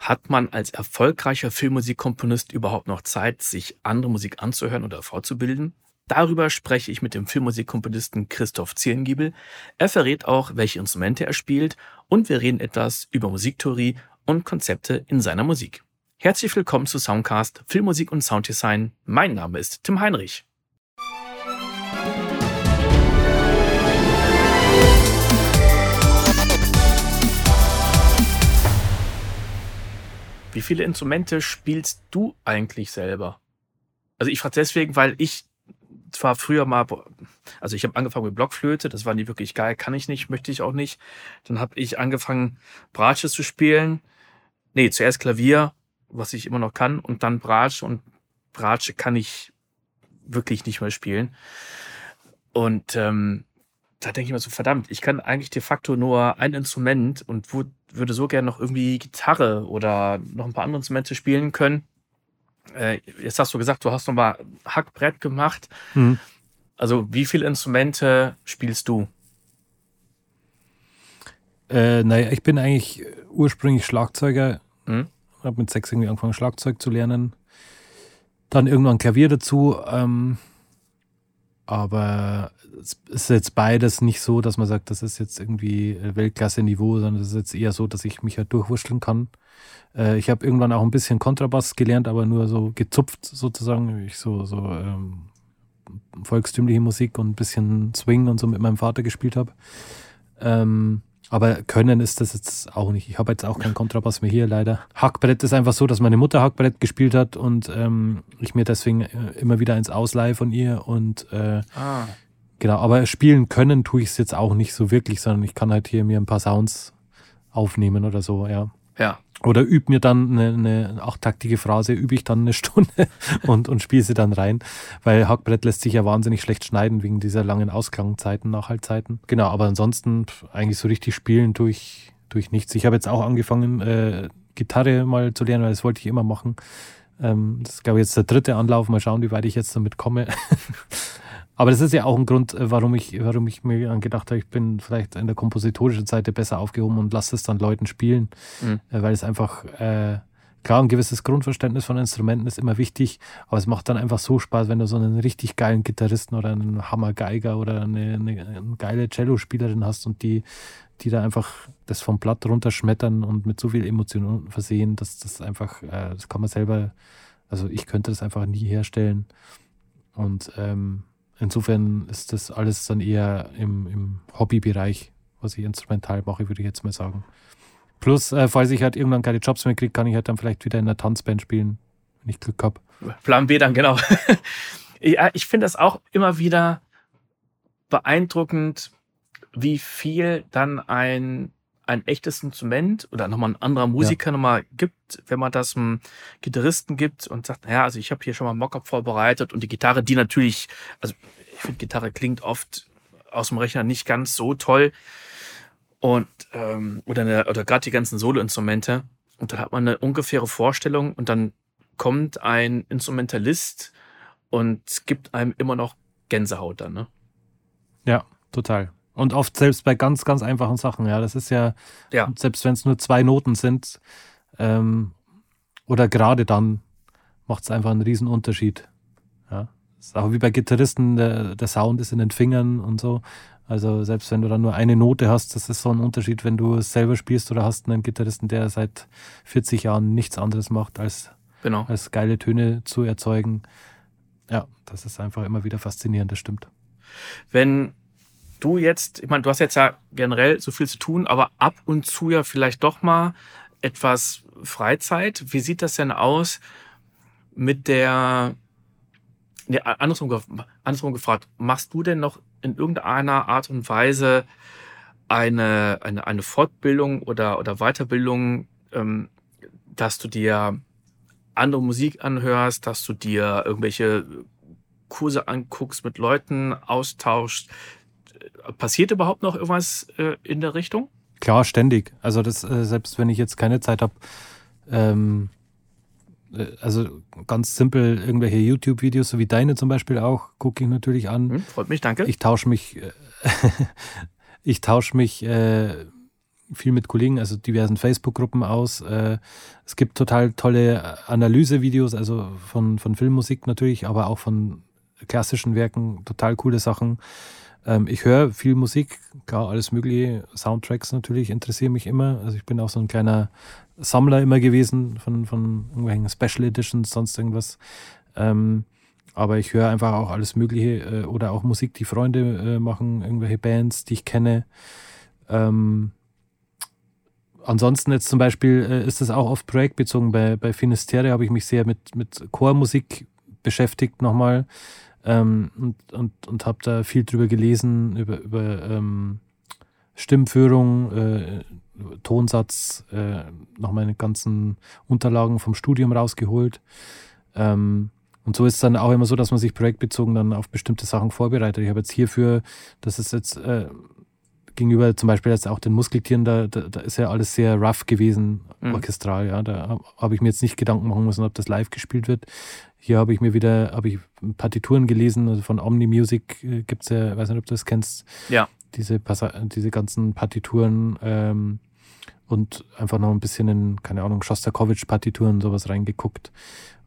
Hat man als erfolgreicher Filmmusikkomponist überhaupt noch Zeit, sich andere Musik anzuhören oder fortzubilden? Darüber spreche ich mit dem Filmmusikkomponisten Christoph Zierengiebel. Er verrät auch, welche Instrumente er spielt und wir reden etwas über Musiktheorie und Konzepte in seiner Musik. Herzlich willkommen zu Soundcast Filmmusik und Sounddesign. Mein Name ist Tim Heinrich. Wie viele Instrumente spielst du eigentlich selber? Also ich frage deswegen, weil ich zwar früher mal, also ich habe angefangen mit Blockflöte, das war nie wirklich geil, kann ich nicht, möchte ich auch nicht. Dann habe ich angefangen, Bratsche zu spielen. Nee, zuerst Klavier, was ich immer noch kann, und dann Bratsche und Bratsche kann ich wirklich nicht mehr spielen. Und ähm, da denke ich mir so, verdammt, ich kann eigentlich de facto nur ein Instrument und würde so gerne noch irgendwie Gitarre oder noch ein paar andere Instrumente spielen können. Äh, jetzt hast du gesagt, du hast noch mal Hackbrett gemacht. Mhm. Also wie viele Instrumente spielst du? Äh, naja, ich bin eigentlich ursprünglich Schlagzeuger. Mhm. Habe mit sechs irgendwie angefangen, Schlagzeug zu lernen. Dann irgendwann Klavier dazu. Ähm, aber es ist jetzt beides nicht so, dass man sagt, das ist jetzt irgendwie Weltklasse-Niveau, sondern es ist jetzt eher so, dass ich mich halt durchwurschteln kann. Äh, ich habe irgendwann auch ein bisschen Kontrabass gelernt, aber nur so gezupft sozusagen. Ich so, so ähm, volkstümliche Musik und ein bisschen Swing und so mit meinem Vater gespielt habe. Ähm, aber können ist das jetzt auch nicht. Ich habe jetzt auch keinen Kontrabass mehr hier, leider. Hackbrett ist einfach so, dass meine Mutter Hackbrett gespielt hat und ähm, ich mir deswegen äh, immer wieder ins ausleihe von ihr. Und äh, ah. genau, aber spielen können tue ich es jetzt auch nicht so wirklich, sondern ich kann halt hier mir ein paar Sounds aufnehmen oder so, ja. Ja. Oder übe mir dann eine, eine achtaktige Phrase, übe ich dann eine Stunde und, und spiele sie dann rein. Weil Hackbrett lässt sich ja wahnsinnig schlecht schneiden wegen dieser langen Ausklangzeiten, Nachhaltzeiten. Genau, aber ansonsten eigentlich so richtig spielen durch, durch nichts. Ich habe jetzt auch angefangen, äh, Gitarre mal zu lernen, weil das wollte ich immer machen. Ähm, das ist, glaube ich, jetzt der dritte Anlauf. Mal schauen, wie weit ich jetzt damit komme. Aber das ist ja auch ein Grund, äh, warum ich, warum ich mir gedacht habe, ich bin vielleicht in der kompositorischen Seite besser aufgehoben und lasse es dann Leuten spielen, mhm. Äh, weil es einfach, äh, klar, ein gewisses Grundverständnis von Instrumenten ist immer wichtig, aber es macht dann einfach so Spaß, wenn du so einen richtig geilen Gitarristen oder einen Hammergeiger oder eine, eine, eine geile Cello-Spielerin hast und die, die da einfach das vom Blatt runterschmettern und mit so viel Emotionen versehen, dass das einfach, äh, das kann man selber, also ich könnte das einfach nie herstellen. Und ähm, Insofern ist das alles dann eher im, im Hobbybereich, was ich instrumental mache, würde ich jetzt mal sagen. Plus, äh, falls ich halt irgendwann keine Jobs mehr kriege, kann ich halt dann vielleicht wieder in einer Tanzband spielen, wenn ich Glück habe. Plan B dann, genau. ja, ich finde das auch immer wieder beeindruckend, wie viel dann ein ein echtes Instrument oder nochmal ein anderer Musiker ja. nochmal gibt, wenn man das einem Gitarristen gibt und sagt, naja, also ich habe hier schon mal Mockup vorbereitet und die Gitarre, die natürlich, also ich finde, Gitarre klingt oft aus dem Rechner nicht ganz so toll. Und ähm, oder, eine, oder gerade die ganzen Solo-Instrumente. Und dann hat man eine ungefähre Vorstellung und dann kommt ein Instrumentalist und gibt einem immer noch Gänsehaut dann, ne? Ja, total. Und oft selbst bei ganz, ganz einfachen Sachen, ja. Das ist ja, ja. selbst wenn es nur zwei Noten sind, ähm, oder gerade dann macht es einfach einen riesen Unterschied. Ja. Ist auch wie bei Gitarristen, der, der Sound ist in den Fingern und so. Also selbst wenn du dann nur eine Note hast, das ist so ein Unterschied, wenn du es selber spielst oder hast einen Gitarristen, der seit 40 Jahren nichts anderes macht, als, genau. als geile Töne zu erzeugen. Ja, das ist einfach immer wieder faszinierend, das stimmt. Wenn du jetzt, ich meine, du hast jetzt ja generell so viel zu tun, aber ab und zu ja vielleicht doch mal etwas Freizeit. Wie sieht das denn aus mit der, ne, andersrum, andersrum gefragt, machst du denn noch in irgendeiner Art und Weise eine, eine, eine Fortbildung oder, oder Weiterbildung, ähm, dass du dir andere Musik anhörst, dass du dir irgendwelche Kurse anguckst, mit Leuten austauschst, passiert überhaupt noch irgendwas äh, in der Richtung? Klar, ständig. Also das, äh, selbst wenn ich jetzt keine Zeit habe, ähm, äh, also ganz simpel irgendwelche YouTube-Videos, so wie deine zum Beispiel auch, gucke ich natürlich an. Hm, freut mich, danke. Ich tausche mich, äh, ich tausche mich äh, viel mit Kollegen, also diversen Facebook-Gruppen aus. Äh, es gibt total tolle Analysevideos, also von, von Filmmusik natürlich, aber auch von klassischen Werken, total coole Sachen. Ähm, ich höre viel Musik, gar alles mögliche, Soundtracks natürlich, interessieren mich immer. Also ich bin auch so ein kleiner Sammler immer gewesen von, von irgendwelchen Special Editions, sonst irgendwas. Ähm, aber ich höre einfach auch alles Mögliche äh, oder auch Musik, die Freunde äh, machen, irgendwelche Bands, die ich kenne. Ähm, ansonsten jetzt zum Beispiel äh, ist das auch oft projektbezogen. Bei, bei Finisterre habe ich mich sehr mit, mit Chormusik beschäftigt nochmal ähm, und, und, und habe da viel drüber gelesen, über, über ähm, Stimmführung, äh, Tonsatz, äh, noch meine ganzen Unterlagen vom Studium rausgeholt. Ähm, und so ist es dann auch immer so, dass man sich projektbezogen dann auf bestimmte Sachen vorbereitet. Ich habe jetzt hierfür, das ist jetzt äh, gegenüber zum Beispiel jetzt auch den Muskeltieren, da, da, da ist ja alles sehr rough gewesen, mhm. orchestral. Ja, da habe ich mir jetzt nicht Gedanken machen müssen, ob das live gespielt wird. Hier habe ich mir wieder, habe ich Partituren gelesen, also von Omni Music äh, gibt es ja, weiß nicht, ob du das kennst. Ja. Diese, diese ganzen Partituren ähm, und einfach noch ein bisschen in, keine Ahnung, Schostakowitsch-Partituren sowas reingeguckt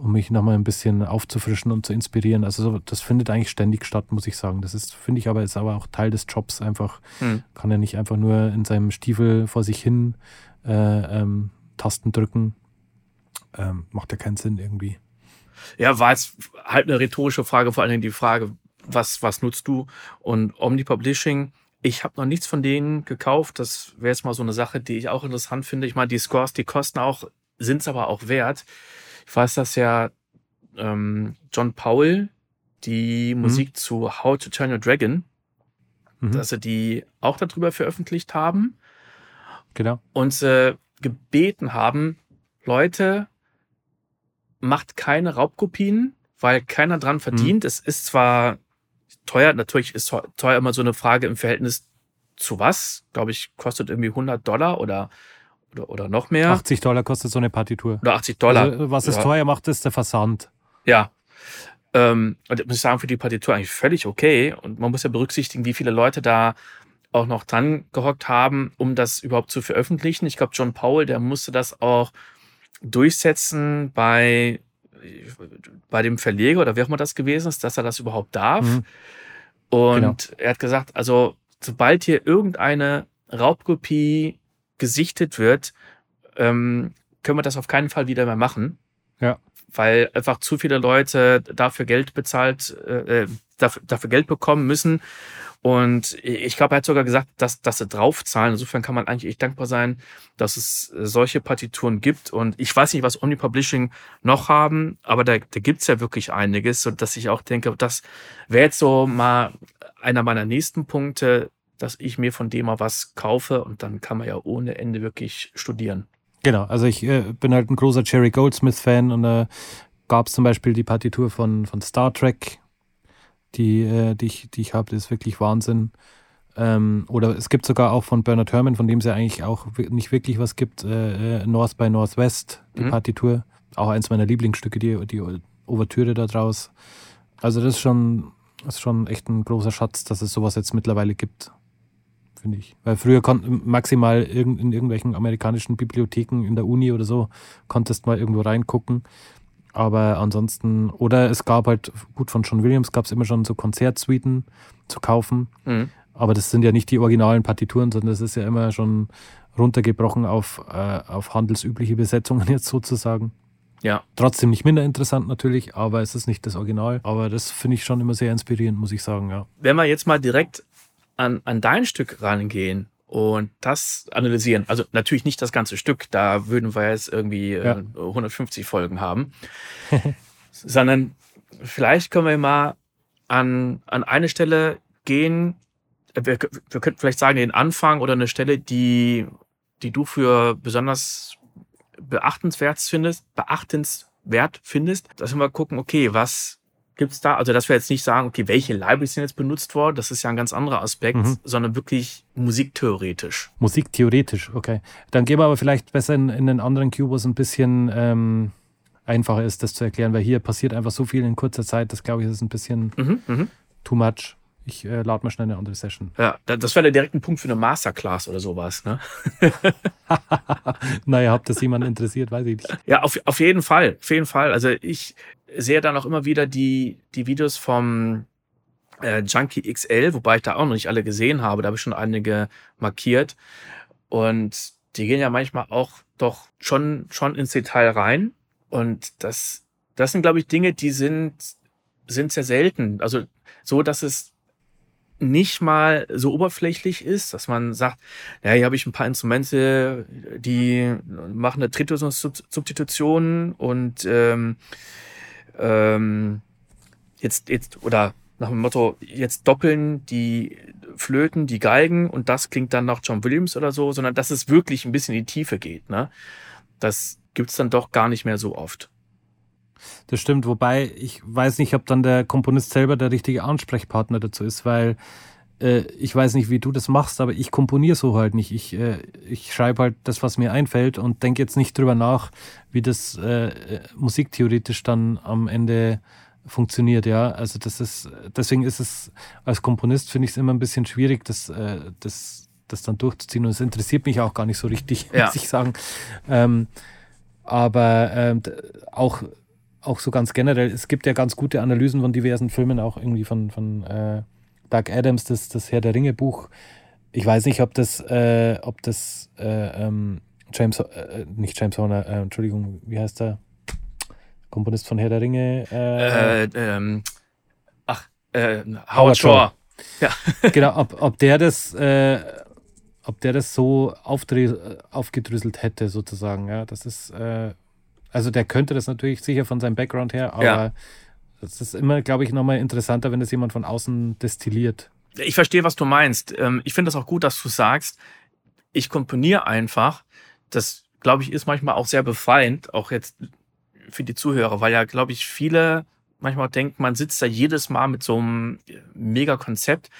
um mich nochmal ein bisschen aufzufrischen und zu inspirieren. Also das findet eigentlich ständig statt, muss ich sagen. Das ist, finde ich aber, ist aber auch Teil des Jobs einfach. Hm. Kann er nicht einfach nur in seinem Stiefel vor sich hin äh, ähm, Tasten drücken. Ähm, macht ja keinen Sinn irgendwie. Ja, war jetzt halt eine rhetorische Frage, vor allen Dingen die Frage, was, was nutzt du? Und Omni Publishing, ich habe noch nichts von denen gekauft. Das wäre jetzt mal so eine Sache, die ich auch interessant finde. Ich meine, die Scores, die kosten auch, sind es aber auch wert. Ich weiß, dass ja ähm, John Powell die mhm. Musik zu How to Turn a Dragon, mhm. dass sie die auch darüber veröffentlicht haben. Genau. Und sie gebeten haben, Leute, macht keine Raubkopien, weil keiner dran verdient. Mhm. Es ist zwar teuer, natürlich ist teuer immer so eine Frage im Verhältnis zu was. Glaube ich, kostet irgendwie 100 Dollar oder oder, oder noch mehr. 80 Dollar kostet so eine Partitur. Oder 80 Dollar. Also, was es ja. teuer macht, ist der Versand. Ja. Ähm, und ich muss sagen, für die Partitur eigentlich völlig okay. Und man muss ja berücksichtigen, wie viele Leute da auch noch dran gehockt haben, um das überhaupt zu veröffentlichen. Ich glaube, John Powell, der musste das auch durchsetzen bei, bei dem Verleger oder wer auch immer das gewesen ist, dass er das überhaupt darf. Mhm. Und genau. er hat gesagt, also sobald hier irgendeine Raubkopie gesichtet wird, ähm, können wir das auf keinen Fall wieder mehr machen. Ja. Weil einfach zu viele Leute dafür Geld bezahlt, äh, äh dafür, dafür Geld bekommen müssen. Und ich glaube, er hat sogar gesagt, dass, dass sie draufzahlen. Insofern kann man eigentlich echt dankbar sein, dass es solche Partituren gibt. Und ich weiß nicht, was Omni Publishing noch haben, aber da, da gibt's ja wirklich einiges, so dass ich auch denke, das wäre jetzt so mal einer meiner nächsten Punkte, dass ich mir von dem mal was kaufe und dann kann man ja ohne Ende wirklich studieren. Genau, also ich äh, bin halt ein großer Jerry Goldsmith-Fan und da äh, gab es zum Beispiel die Partitur von, von Star Trek, die, äh, die ich, die ich habe, das ist wirklich Wahnsinn. Ähm, oder es gibt sogar auch von Bernard Herrmann, von dem es ja eigentlich auch nicht wirklich was gibt, äh, äh, North by Northwest, die mhm. Partitur. Auch eins meiner Lieblingsstücke, die, die Ouvertüre da draus. Also das ist schon, das ist schon echt ein großer Schatz, dass es sowas jetzt mittlerweile gibt finde ich. Weil früher konnten maximal in irgendwelchen amerikanischen Bibliotheken in der Uni oder so, konntest mal irgendwo reingucken. Aber ansonsten, oder es gab halt, gut, von John Williams gab es immer schon so Konzertsuiten zu kaufen. Mhm. Aber das sind ja nicht die originalen Partituren, sondern das ist ja immer schon runtergebrochen auf, äh, auf handelsübliche Besetzungen jetzt sozusagen. Ja. Trotzdem nicht minder interessant natürlich, aber es ist nicht das Original. Aber das finde ich schon immer sehr inspirierend, muss ich sagen, ja. Wenn wir jetzt mal direkt an, an dein Stück rangehen und das analysieren, also natürlich nicht das ganze Stück, da würden wir jetzt irgendwie äh, ja. 150 Folgen haben, sondern vielleicht können wir mal an, an eine Stelle gehen, wir, wir könnten vielleicht sagen, den Anfang oder eine Stelle, die, die du für besonders beachtenswert findest, beachtenswert findest, dass wir mal gucken, okay, was, gibt es da, also dass wir jetzt nicht sagen, okay, welche Libraries sind jetzt benutzt worden, das ist ja ein ganz anderer Aspekt, mhm. sondern wirklich musiktheoretisch. Musiktheoretisch, okay. Dann gehen wir aber vielleicht besser in, in den anderen Cube, wo es ein bisschen ähm, einfacher ist, das zu erklären, weil hier passiert einfach so viel in kurzer Zeit, das glaube ich ist ein bisschen mhm, mhm, too much. Ich äh, lade mal schnell eine andere Session. Ja, das wäre der direkte Punkt für eine Masterclass oder sowas, ne? naja, ob das jemand interessiert, weiß ich nicht. Ja, auf, auf jeden Fall, auf jeden Fall. Also ich sehe dann auch immer wieder die, die Videos vom äh, Junkie XL, wobei ich da auch noch nicht alle gesehen habe, da habe ich schon einige markiert. Und die gehen ja manchmal auch doch schon, schon ins Detail rein. Und das, das sind, glaube ich, Dinge, die sind, sind sehr selten. Also so, dass es nicht mal so oberflächlich ist, dass man sagt, ja, hier habe ich ein paar Instrumente, die machen eine Tritonsubstitution und ähm, ähm, jetzt, jetzt, oder nach dem Motto, jetzt doppeln die Flöten, die Geigen und das klingt dann nach John Williams oder so, sondern dass es wirklich ein bisschen in die Tiefe geht. Ne? Das gibt's dann doch gar nicht mehr so oft. Das stimmt, wobei ich weiß nicht, ob dann der Komponist selber der richtige Ansprechpartner dazu ist, weil äh, ich weiß nicht, wie du das machst, aber ich komponiere so halt nicht. Ich, äh, ich schreibe halt das, was mir einfällt und denke jetzt nicht drüber nach, wie das äh, musiktheoretisch dann am Ende funktioniert, ja. Also das ist, deswegen ist es als Komponist finde ich es immer ein bisschen schwierig, das, äh, das, das dann durchzuziehen. Und es interessiert mich auch gar nicht so richtig, ja. muss ich sagen. Ähm, aber ähm, auch auch so ganz generell, es gibt ja ganz gute Analysen von diversen Filmen, auch irgendwie von, von äh, Doug Adams, das, das Herr der Ringe Buch. Ich weiß nicht, ob das, äh, ob das äh, ähm, James, äh, nicht James Horner, äh, Entschuldigung, wie heißt der? Komponist von Herr der Ringe. Äh, ähm, ach, Howard, Howard Shore. Ja. genau, ob, ob der das, ob der das so aufgedröselt hätte, sozusagen. Ja, das ist also der könnte das natürlich sicher von seinem Background her, aber ja. das ist immer, glaube ich, nochmal interessanter, wenn das jemand von außen destilliert. Ich verstehe, was du meinst. Ähm, ich finde es auch gut, dass du sagst, ich komponiere einfach. Das, glaube ich, ist manchmal auch sehr befreiend, auch jetzt für die Zuhörer, weil ja, glaube ich, viele manchmal denken, man sitzt da jedes Mal mit so einem Mega-Konzept.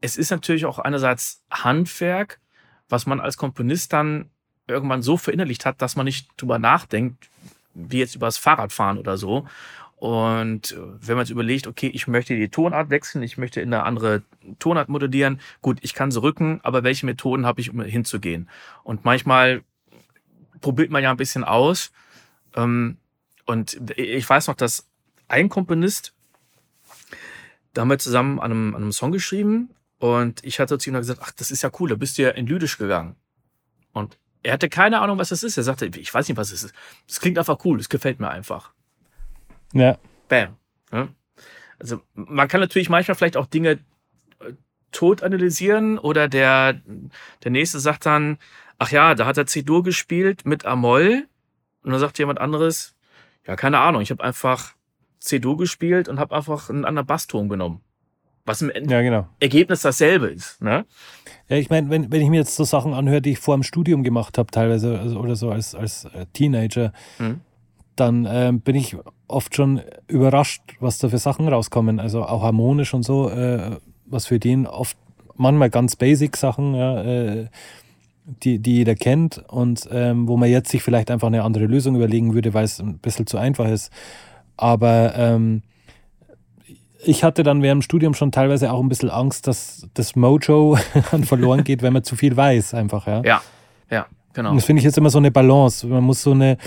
Es ist natürlich auch einerseits Handwerk, was man als Komponist dann irgendwann so verinnerlicht hat, dass man nicht drüber nachdenkt, wie jetzt übers Fahrradfahren oder so. Und äh, wenn man jetzt überlegt, okay, ich möchte die Tonart wechseln, ich möchte in eine andere Tonart modulieren, gut, ich kann sie rücken, aber welche Methoden habe ich, um hinzugehen? Und manchmal probiert man ja ein bisschen aus. Ähm, und ich weiß noch, dass ein Komponist, da haben wir zusammen an einem, an einem Song geschrieben und ich hatte zu ihm gesagt, ach, das ist ja cool, da bist du ja in Lydisch gegangen. Und er hatte keine Ahnung, was das ist. Er sagte, ich weiß nicht, was es ist. Das klingt einfach cool, das gefällt mir einfach. Ja. Bam. Ja? Also man kann natürlich manchmal vielleicht auch Dinge äh, tot analysieren oder der, der nächste sagt dann, ach ja, da hat er C-Dur gespielt mit Amol und dann sagt jemand anderes, ja, keine Ahnung, ich habe einfach C-Dur gespielt und habe einfach einen anderen Basston genommen. Was im ja, genau. Ergebnis dasselbe ist. Ne? Ja, ich meine, wenn, wenn ich mir jetzt so Sachen anhöre, die ich vor dem Studium gemacht habe, teilweise also, oder so als, als äh, Teenager, mhm. dann äh, bin ich oft schon überrascht, was da für Sachen rauskommen. Also auch harmonisch und so, äh, was für den oft manchmal ganz basic Sachen, ja, äh, die, die jeder kennt und ähm, wo man jetzt sich vielleicht einfach eine andere Lösung überlegen würde, weil es ein bisschen zu einfach ist. Aber ähm, ich hatte dann während dem Studium schon teilweise auch ein bisschen Angst, dass das Mojo verloren geht, wenn man zu viel weiß, einfach, ja. Ja, ja, genau. Und das finde ich jetzt immer so eine Balance. Man muss so eine,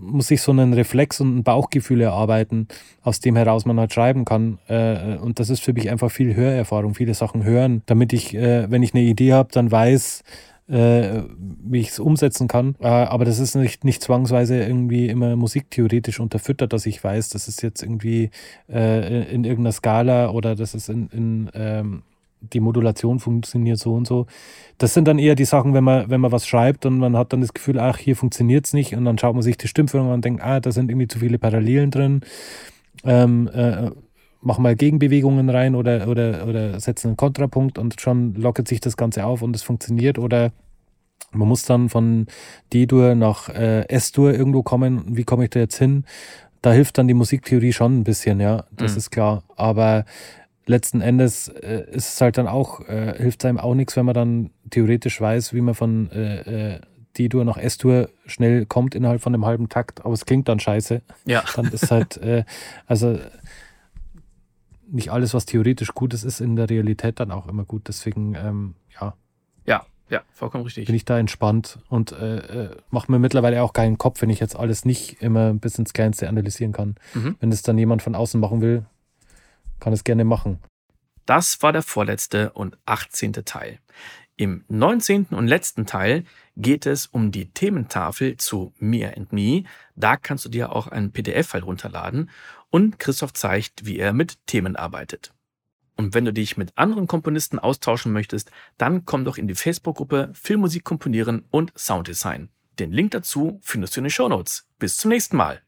muss sich so einen Reflex und ein Bauchgefühl erarbeiten, aus dem heraus man halt schreiben kann. Äh, und das ist für mich einfach viel Hörerfahrung, viele Sachen hören, damit ich, äh, wenn ich eine Idee habe, dann weiß, äh, wie ich es umsetzen kann. Äh, aber das ist nicht, nicht zwangsweise irgendwie immer musiktheoretisch unterfüttert, dass ich weiß, das ist jetzt irgendwie äh, in irgendeiner Skala oder das ist in, in ähm, die Modulation funktioniert so und so. Das sind dann eher die Sachen, wenn man, wenn man was schreibt und man hat dann das Gefühl, ach, hier funktioniert es nicht und dann schaut man sich die Stimmführung an und denkt, ah, da sind irgendwie zu viele Parallelen drin. Ähm, äh, mach mal Gegenbewegungen rein oder, oder, oder setze einen Kontrapunkt und schon lockert sich das Ganze auf und es funktioniert. Oder man muss dann von D-Dur nach äh, S-Dur irgendwo kommen. Wie komme ich da jetzt hin? Da hilft dann die Musiktheorie schon ein bisschen, ja, das mhm. ist klar. Aber letzten Endes äh, ist es halt dann auch, äh, hilft einem auch nichts, wenn man dann theoretisch weiß, wie man von äh, äh D-Dur nach S-Dur schnell kommt innerhalb von einem halben Takt, aber es klingt dann scheiße. Ja. Dann ist halt, äh, also nicht alles, was theoretisch gut ist, ist in der Realität dann auch immer gut. Deswegen, ähm, ja. Ja, ja, vollkommen richtig. Bin ich da entspannt und äh, äh, mache mir mittlerweile auch keinen Kopf, wenn ich jetzt alles nicht immer bis ins Kleinste analysieren kann. Mhm. Wenn es dann jemand von außen machen will, kann es gerne machen. Das war der vorletzte und 18. Teil. Im 19. und letzten Teil geht es um die Thementafel zu Me and Me. Da kannst du dir auch einen PDF-File runterladen und Christoph zeigt, wie er mit Themen arbeitet. Und wenn du dich mit anderen Komponisten austauschen möchtest, dann komm doch in die Facebook-Gruppe Filmmusik komponieren und Sounddesign. Den Link dazu findest du in den Show Notes. Bis zum nächsten Mal.